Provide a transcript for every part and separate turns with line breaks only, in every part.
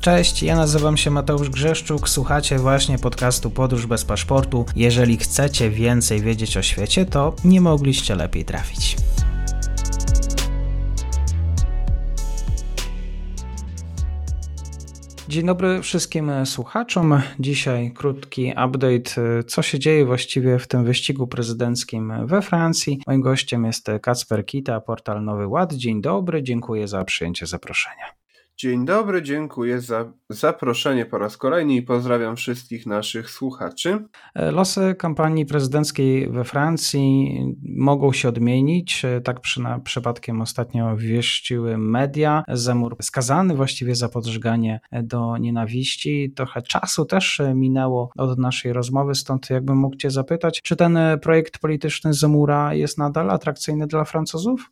Cześć, ja nazywam się Mateusz Grzeszczuk, słuchacie właśnie podcastu Podróż bez paszportu. Jeżeli chcecie więcej wiedzieć o świecie, to nie mogliście lepiej trafić. Dzień dobry wszystkim słuchaczom. Dzisiaj krótki update, co się dzieje właściwie w tym wyścigu prezydenckim we Francji. Moim gościem jest Kacper Kita, portal Nowy Ład. Dzień dobry, dziękuję za przyjęcie zaproszenia.
Dzień dobry, dziękuję za zaproszenie po raz kolejny i pozdrawiam wszystkich naszych słuchaczy.
E, losy kampanii prezydenckiej we Francji mogą się odmienić. E, tak przy, na, przypadkiem ostatnio wieściły media. Zemur skazany właściwie za podżeganie do nienawiści. Trochę czasu też minęło od naszej rozmowy, stąd jakbym mógł Cię zapytać, czy ten projekt polityczny Zemura jest nadal atrakcyjny dla Francuzów?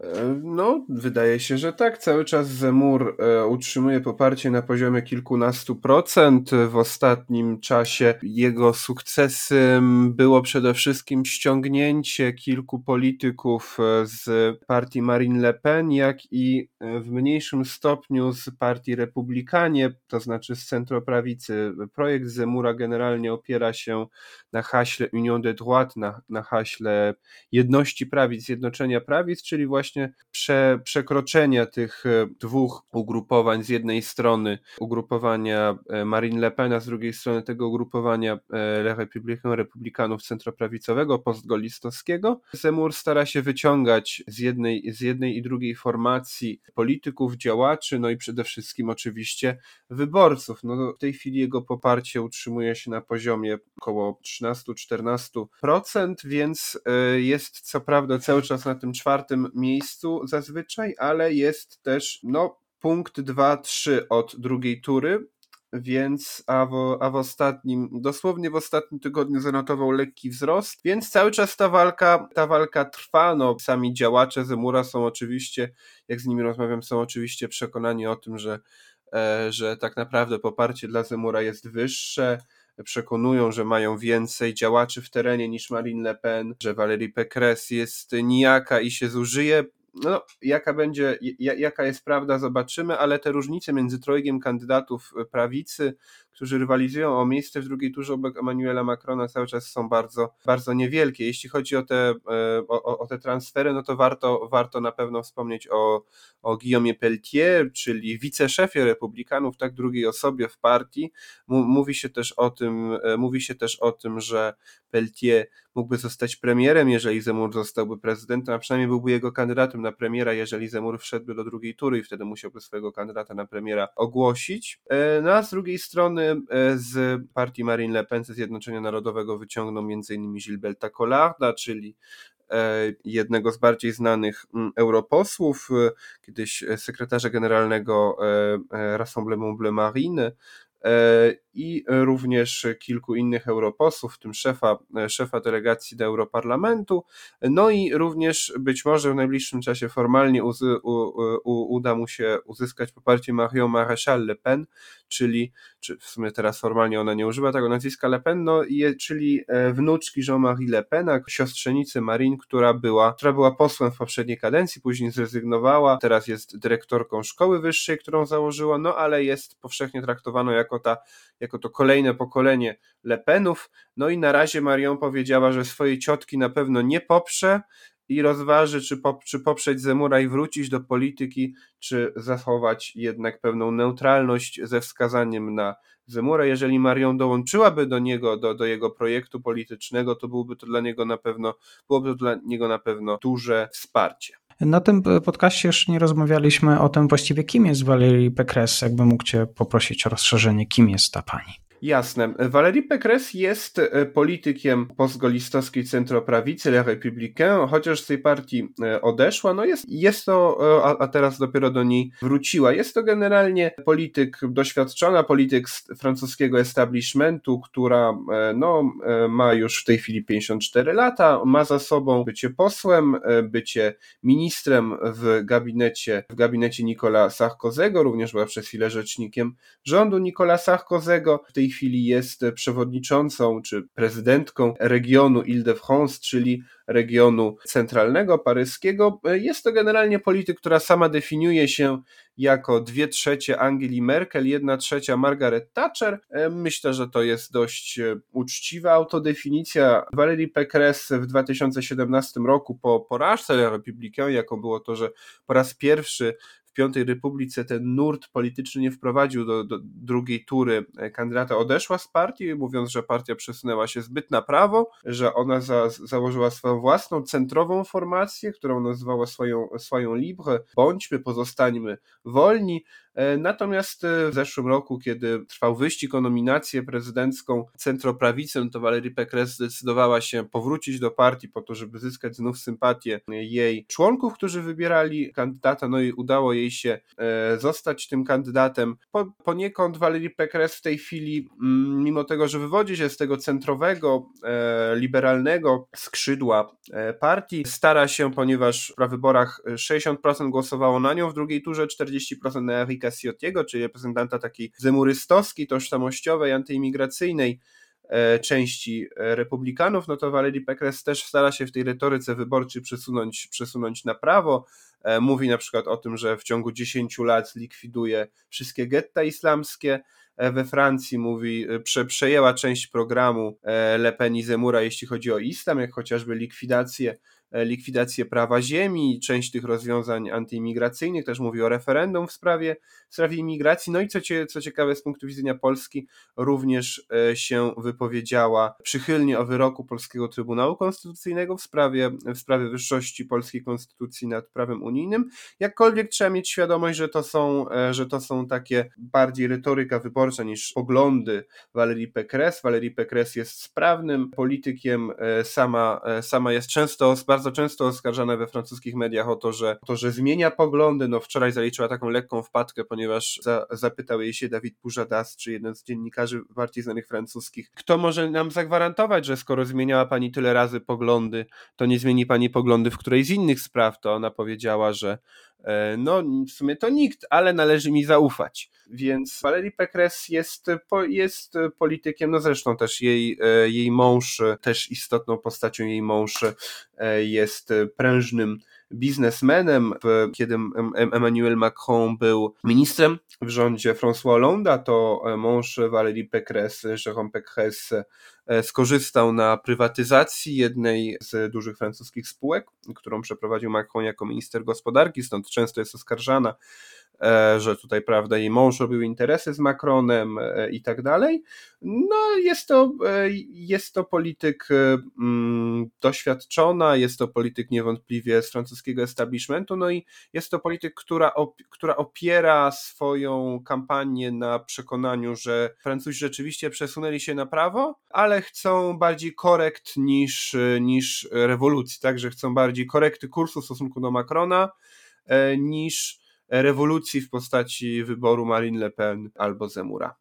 E, no, wydaje się, że tak. Cały czas Zemur e, utrzymuje poparcie na poziomie kilkunastu procent. W ostatnim czasie jego sukcesem było przede wszystkim ściągnięcie kilku polityków e, z partii Marine Le Pen, jak i w mniejszym stopniu z partii Republikanie, to znaczy z centroprawicy. Projekt Zemura generalnie opiera się na haśle Union de Droite, na, na haśle jedności prawic, zjednoczenia prawic, czyli właśnie właśnie prze, przekroczenia tych e, dwóch ugrupowań, z jednej strony ugrupowania e, Marine Le Pen, a z drugiej strony tego ugrupowania e, Le Républicain, republikanów centroprawicowego, postgolistowskiego. Zemur stara się wyciągać z jednej, z jednej i drugiej formacji polityków, działaczy, no i przede wszystkim oczywiście wyborców. No, w tej chwili jego poparcie utrzymuje się na poziomie około 13-14%, więc jest co prawda cały czas na tym czwartym miejscu, miejscu zazwyczaj, ale jest też no, punkt 2-3 od drugiej tury, więc a w, a w ostatnim, dosłownie w ostatnim tygodniu zanotował lekki wzrost, więc cały czas ta walka, ta walka trwa, no sami działacze Zemura są oczywiście, jak z nimi rozmawiam, są oczywiście przekonani o tym, że, e, że tak naprawdę poparcie dla Zemura jest wyższe, przekonują, że mają więcej działaczy w terenie niż Marine Le Pen, że Valérie Pécresse jest nijaka i się zużyje. No, jaka będzie, jaka jest prawda, zobaczymy, ale te różnice między trojgiem kandydatów prawicy którzy rywalizują o miejsce w drugiej turze obok Emmanuela Macrona cały czas są bardzo, bardzo niewielkie. Jeśli chodzi o te, e, o, o te transfery, no to warto, warto na pewno wspomnieć o, o Guillaume Pelletier, czyli wiceszefie republikanów, tak drugiej osobie w partii. Mówi się też o tym, e, mówi się też o tym, że Pelletier mógłby zostać premierem, jeżeli Zemur zostałby prezydentem, a przynajmniej byłby jego kandydatem na premiera, jeżeli Zemur wszedłby do drugiej tury i wtedy musiałby swojego kandydata na premiera ogłosić. E, no a z drugiej strony E, z partii Marine Le Pen, ze Zjednoczenia Narodowego wyciągnął m.in. Gilberta Collarda, czyli e, jednego z bardziej znanych mm, europosłów, kiedyś sekretarza generalnego Rassemblement Bleu Marine, i również kilku innych europosłów, w tym szefa, szefa delegacji do Europarlamentu. No i również być może w najbliższym czasie formalnie u, u, uda mu się uzyskać poparcie Marion Maréchal Le Pen, czyli, czy w sumie teraz formalnie ona nie używa tego nazwiska Le Pen, no, czyli e, wnuczki Jean-Marie Le Pena, siostrzenicy Marine, która była, która była posłem w poprzedniej kadencji, później zrezygnowała, teraz jest dyrektorką szkoły wyższej, którą założyła, no ale jest powszechnie traktowana jako ta jako to kolejne pokolenie Le Penów. No i na razie Marion powiedziała, że swojej ciotki na pewno nie poprze i rozważy, czy, pop, czy poprzeć Zemura i wrócić do polityki, czy zachować jednak pewną neutralność ze wskazaniem na Zemura. Jeżeli Marion dołączyłaby do niego, do, do jego projektu politycznego, to byłoby to dla niego na pewno, byłoby to dla niego na pewno duże wsparcie.
Na tym podcaście jeszcze nie rozmawialiśmy o tym właściwie, kim jest Valerie Pécresse. Jakbym mógł Cię poprosić o rozszerzenie, kim jest ta pani?
Jasne. Valérie Pécresse jest e, politykiem postgolistowskiej centroprawicy Le Républicain, chociaż z tej partii e, odeszła, no jest, jest to, e, a, teraz dopiero do niej wróciła. Jest to generalnie polityk doświadczona, polityk francuskiego establishmentu, która no, ma już w tej chwili 54 lata, ma za sobą bycie posłem, bycie ministrem w gabinecie, w gabinecie Nicola Sarkozy'ego, również była przez chwilę rzecznikiem rządu Nicola Sarkozy'ego. W tej chwili jest przewodniczącą czy prezydentką regionu Ile-de-France, czyli regionu centralnego paryskiego. Jest to generalnie polityk, która sama definiuje się jako dwie trzecie Angeli Merkel, jedna trzecia Margaret Thatcher. Myślę, że to jest dość uczciwa autodefinicja. Valérie Pécresse w 2017 roku po porażce La jaką było to, że po raz pierwszy Piątej Republice ten nurt polityczny nie wprowadził do, do drugiej tury. E, kandydata, odeszła z partii, mówiąc, że partia przesunęła się zbyt na prawo, że ona za, założyła swoją własną centrową formację, którą nazwała swoją, swoją Libre, bądźmy, pozostańmy wolni, E, natomiast e, w zeszłym roku, kiedy trwał wyścig o nominację prezydencką centroprawicę, to Valerie Pécresse zdecydowała się powrócić do partii po to, żeby zyskać znów sympatię jej członków, którzy wybierali kandydata, no i udało jej się e, zostać tym kandydatem. Po, poniekąd Valerie Pécresse w tej chwili, mm, mimo tego, że wywodzi się z tego centrowego, liberalnego skrzydła partii, stara się, ponieważ w wyborach 60% głosowało na nią, w drugiej turze 40% na Erika Cassiottiego, czyli reprezentanta takiej zemurystowskiej, tożsamościowej, antyimigracyjnej e, części e, republikanów, no to Valerie Pécresse też stara się w tej retoryce wyborczej przesunąć, przesunąć na prawo. E, mówi na przykład o tym, że w ciągu 10 lat zlikwiduje wszystkie getta islamskie, we Francji mówi, prze, przejęła część programu Le Pen i Zemura, jeśli chodzi o islam, jak chociażby likwidację E, likwidację prawa ziemi, część tych rozwiązań antyimigracyjnych, też mówi o referendum w sprawie, w sprawie imigracji. No i co, cie, co ciekawe z punktu widzenia Polski, również e, się wypowiedziała przychylnie o wyroku Polskiego Trybunału Konstytucyjnego w sprawie, w sprawie wyższości polskiej konstytucji nad prawem unijnym. Jakkolwiek trzeba mieć świadomość, że to są, e, że to są takie bardziej retoryka wyborcza niż poglądy Valerii Pécresse. Valerii Pécresse jest sprawnym politykiem, sama, sama jest często bardzo bardzo często oskarżana we francuskich mediach o to, że, to, że zmienia poglądy. No wczoraj zaliczyła taką lekką wpadkę, ponieważ za, zapytał jej się Dawid Pujadas, czy jeden z dziennikarzy bardziej znanych francuskich, kto może nam zagwarantować, że skoro zmieniała pani tyle razy poglądy, to nie zmieni pani poglądy w którejś z innych spraw, to ona powiedziała, że no w sumie to nikt, ale należy mi zaufać. Więc Valerie Pécresse jest, jest politykiem, no zresztą też jej, e, jej mąż, też istotną postacią jej mąż e, jest prężnym biznesmenem. Kiedy Emmanuel Macron był ministrem w rządzie François Hollande, to mąż Valérie Pécresse, Jérôme Pécresse, e, skorzystał na prywatyzacji jednej z dużych francuskich spółek, którą przeprowadził Macron jako minister gospodarki, stąd często jest oskarżana E, że tutaj, prawda, jej mąż robił interesy z Macronem e, i tak dalej. No, jest to, e, jest to polityk mm, doświadczona, jest to polityk niewątpliwie z francuskiego establishmentu, no i jest to polityk, która, op która opiera swoją kampanię na przekonaniu, że Francuzi rzeczywiście przesunęli się na prawo, ale chcą bardziej korekt niż, niż rewolucji, tak, że chcą bardziej korekty kursu w stosunku do Macrona niż rewolucji w postaci wyboru Marine Le Pen albo Zemura.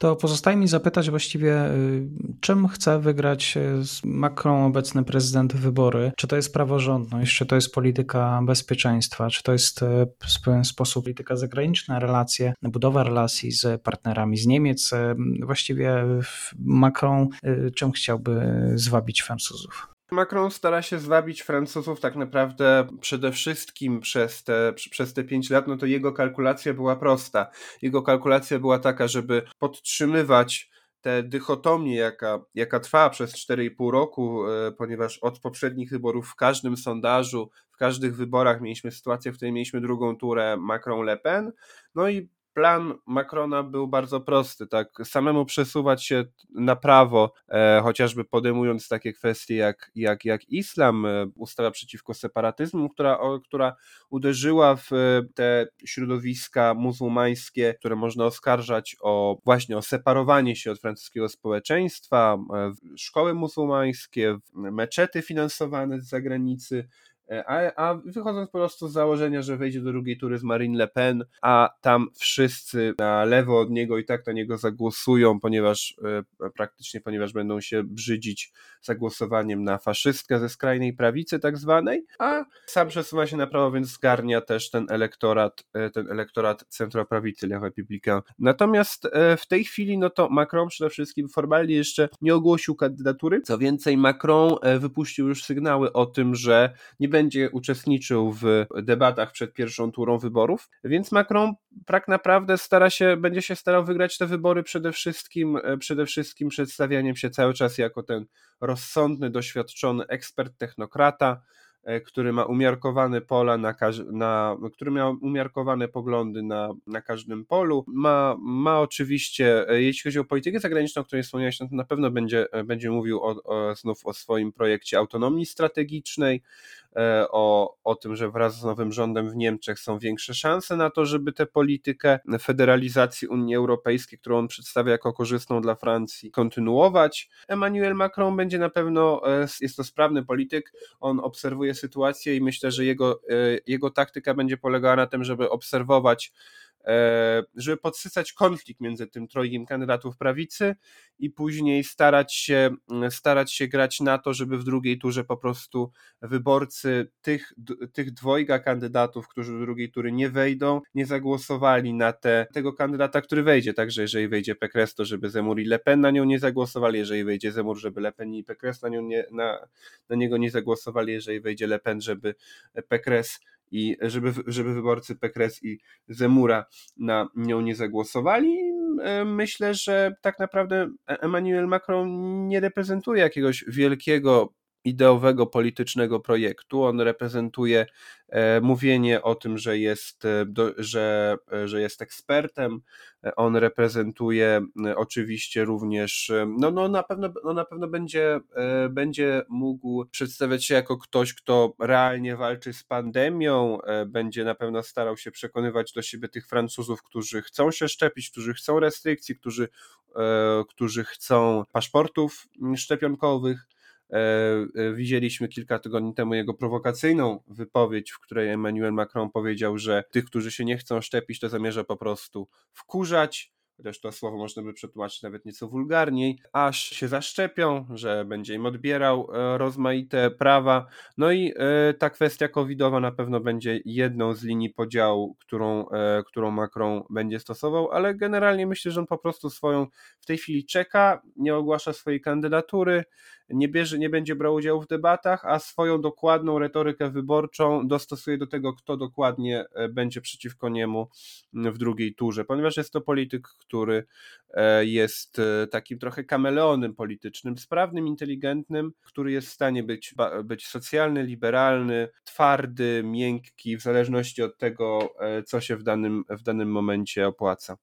To pozostaje mi zapytać właściwie, y, czym chce wygrać y, Macron obecny prezydent wybory? Czy to jest praworządność, czy to jest polityka bezpieczeństwa, czy to jest y, w pewien sposób polityka zagraniczna, relacje, budowa relacji z partnerami z Niemiec? Właściwie Macron czym chciałby zwabić Francuzów?
Macron stara się zwabić Francuzów tak naprawdę przede wszystkim przez te, przez te pięć lat, no to jego kalkulacja była prosta. Jego kalkulacja była taka, żeby podtrzymywać tę dychotomię, jaka, jaka trwa przez 4,5 roku, e, ponieważ od poprzednich wyborów w każdym sondażu, w każdych wyborach mieliśmy sytuację, w której mieliśmy drugą turę Macron-Le Pen, no i plan Macrona był bardzo prosty, tak, samemu przesuwać się na prawo, e, chociażby podejmując takie kwestie jak, jak, jak islam, e, ustawa przeciwko separatyzmu, która, o, która uderzyła w e, te środowiska muzułmańskie, które można oskarżać o właśnie o separowanie się od francuskiego społeczeństwa, e, szkoły muzułmańskie, meczety finansowane z zagranicy, a, a wychodząc po prostu z założenia, że wejdzie do drugiej tury z Marine Le Pen, a tam wszyscy na lewo od niego i tak na niego zagłosują, ponieważ praktycznie, ponieważ będą się brzydzić zagłosowaniem na faszystkę ze skrajnej prawicy tak zwanej, a sam przesuwa się na prawo, więc zgarnia też ten elektorat, ten elektorat centroprawicy Le. Natomiast w tej chwili, no to Macron przede wszystkim formalnie jeszcze nie ogłosił kandydatury, co więcej Macron wypuścił już sygnały o tym, że nie będzie uczestniczył w debatach przed pierwszą turą wyborów, więc Macron tak naprawdę stara się, będzie się starał wygrać te wybory przede wszystkim, e, przede wszystkim przedstawianiem się cały czas jako ten rozsądny, doświadczony ekspert, technokrata, E, który ma umiarkowane pola na, na który miał umiarkowane poglądy na, na każdym polu. Ma, ma oczywiście, e, jeśli chodzi o politykę zagraniczną, o której wspomniałeś, no to na pewno będzie, będzie mówił o, o, znów o swoim projekcie autonomii strategicznej, o, o tym, że wraz z nowym rządem w Niemczech są większe szanse na to, żeby tę politykę federalizacji Unii Europejskiej, którą on przedstawia jako korzystną dla Francji, kontynuować. Emmanuel Macron będzie na pewno, e, jest to sprawny polityk, on obserwuje sytuację i myślę, że jego, e, jego taktyka będzie polegała na tym, żeby obserwować E, żeby podsycać konflikt między tym trojgiem kandydatów prawicy i później starać się, mm, starać się grać na to, żeby w drugiej turze po prostu wyborcy tych, tych dwojga kandydatów, którzy do drugiej tury nie wejdą, nie zagłosowali na te, tego kandydata, który wejdzie. Także jeżeli wejdzie Pekres, to żeby Zemur i Le Pen na nią nie zagłosowali, jeżeli wejdzie Zemur, żeby Le Pen i Pekres na, nią nie, na, na niego nie zagłosowali, jeżeli wejdzie Le Pen, żeby Pekres i żeby, żeby wyborcy Pekres i Zemura na nią nie zagłosowali. E, myślę, że tak naprawdę Emmanuel Macron nie reprezentuje jakiegoś wielkiego ideowego, politycznego projektu. On reprezentuje e, mówienie o tym, że jest, e, że, e, że jest ekspertem. On reprezentuje oczywiście również, no, no na pewno, no na pewno będzie, będzie mógł przedstawiać się jako ktoś, kto realnie walczy z pandemią, będzie na pewno starał się przekonywać do siebie tych Francuzów, którzy chcą się szczepić, którzy chcą restrykcji, którzy, którzy chcą paszportów szczepionkowych widzieliśmy kilka tygodni temu jego prowokacyjną wypowiedź, w której Emmanuel Macron powiedział, że tych, którzy się nie chcą szczepić, to zamierza po prostu wkurzać chociaż to słowo można by przetłumaczyć nawet nieco wulgarniej, aż się zaszczepią, że będzie im odbierał e, rozmaite prawa. No i ta kwestia covidowa na pewno będzie jedną z linii podziału, którą, którą Macron będzie stosował, ale generalnie myślę, że on po prostu swoją w tej chwili czeka, nie ogłasza swojej kandydatury, nie, bierze, nie będzie brał udziału w debatach, a swoją dokładną retorykę wyborczą dostosuje do tego, kto dokładnie e, będzie przeciwko niemu w drugiej turze, ponieważ jest to polityk, który e, jest e, takim trochę kameleonem politycznym, sprawnym, inteligentnym, który jest w stanie być, być socjalny, liberalny, twardy, miękki, w zależności od tego, co się w danym, w danym momencie opłaca.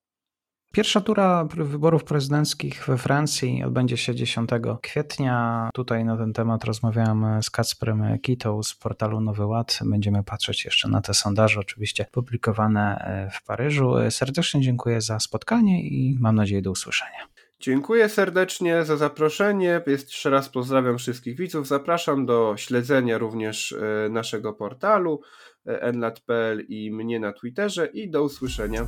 Pierwsza tura wyborów prezydenckich we Francji odbędzie się 10 kwietnia. Tutaj na ten temat rozmawiałem z Kacprem Kitą z portalu Nowy Ład. Będziemy patrzeć jeszcze na te sondaże, oczywiście publikowane e, w Paryżu. Serdecznie dziękuję za spotkanie i mam nadzieję do usłyszenia.
Dziękuję serdecznie za zaproszenie. Jeszcze raz pozdrawiam wszystkich widzów. Zapraszam do śledzenia również e, naszego portalu enlat.pl i mnie na Twitterze i do usłyszenia.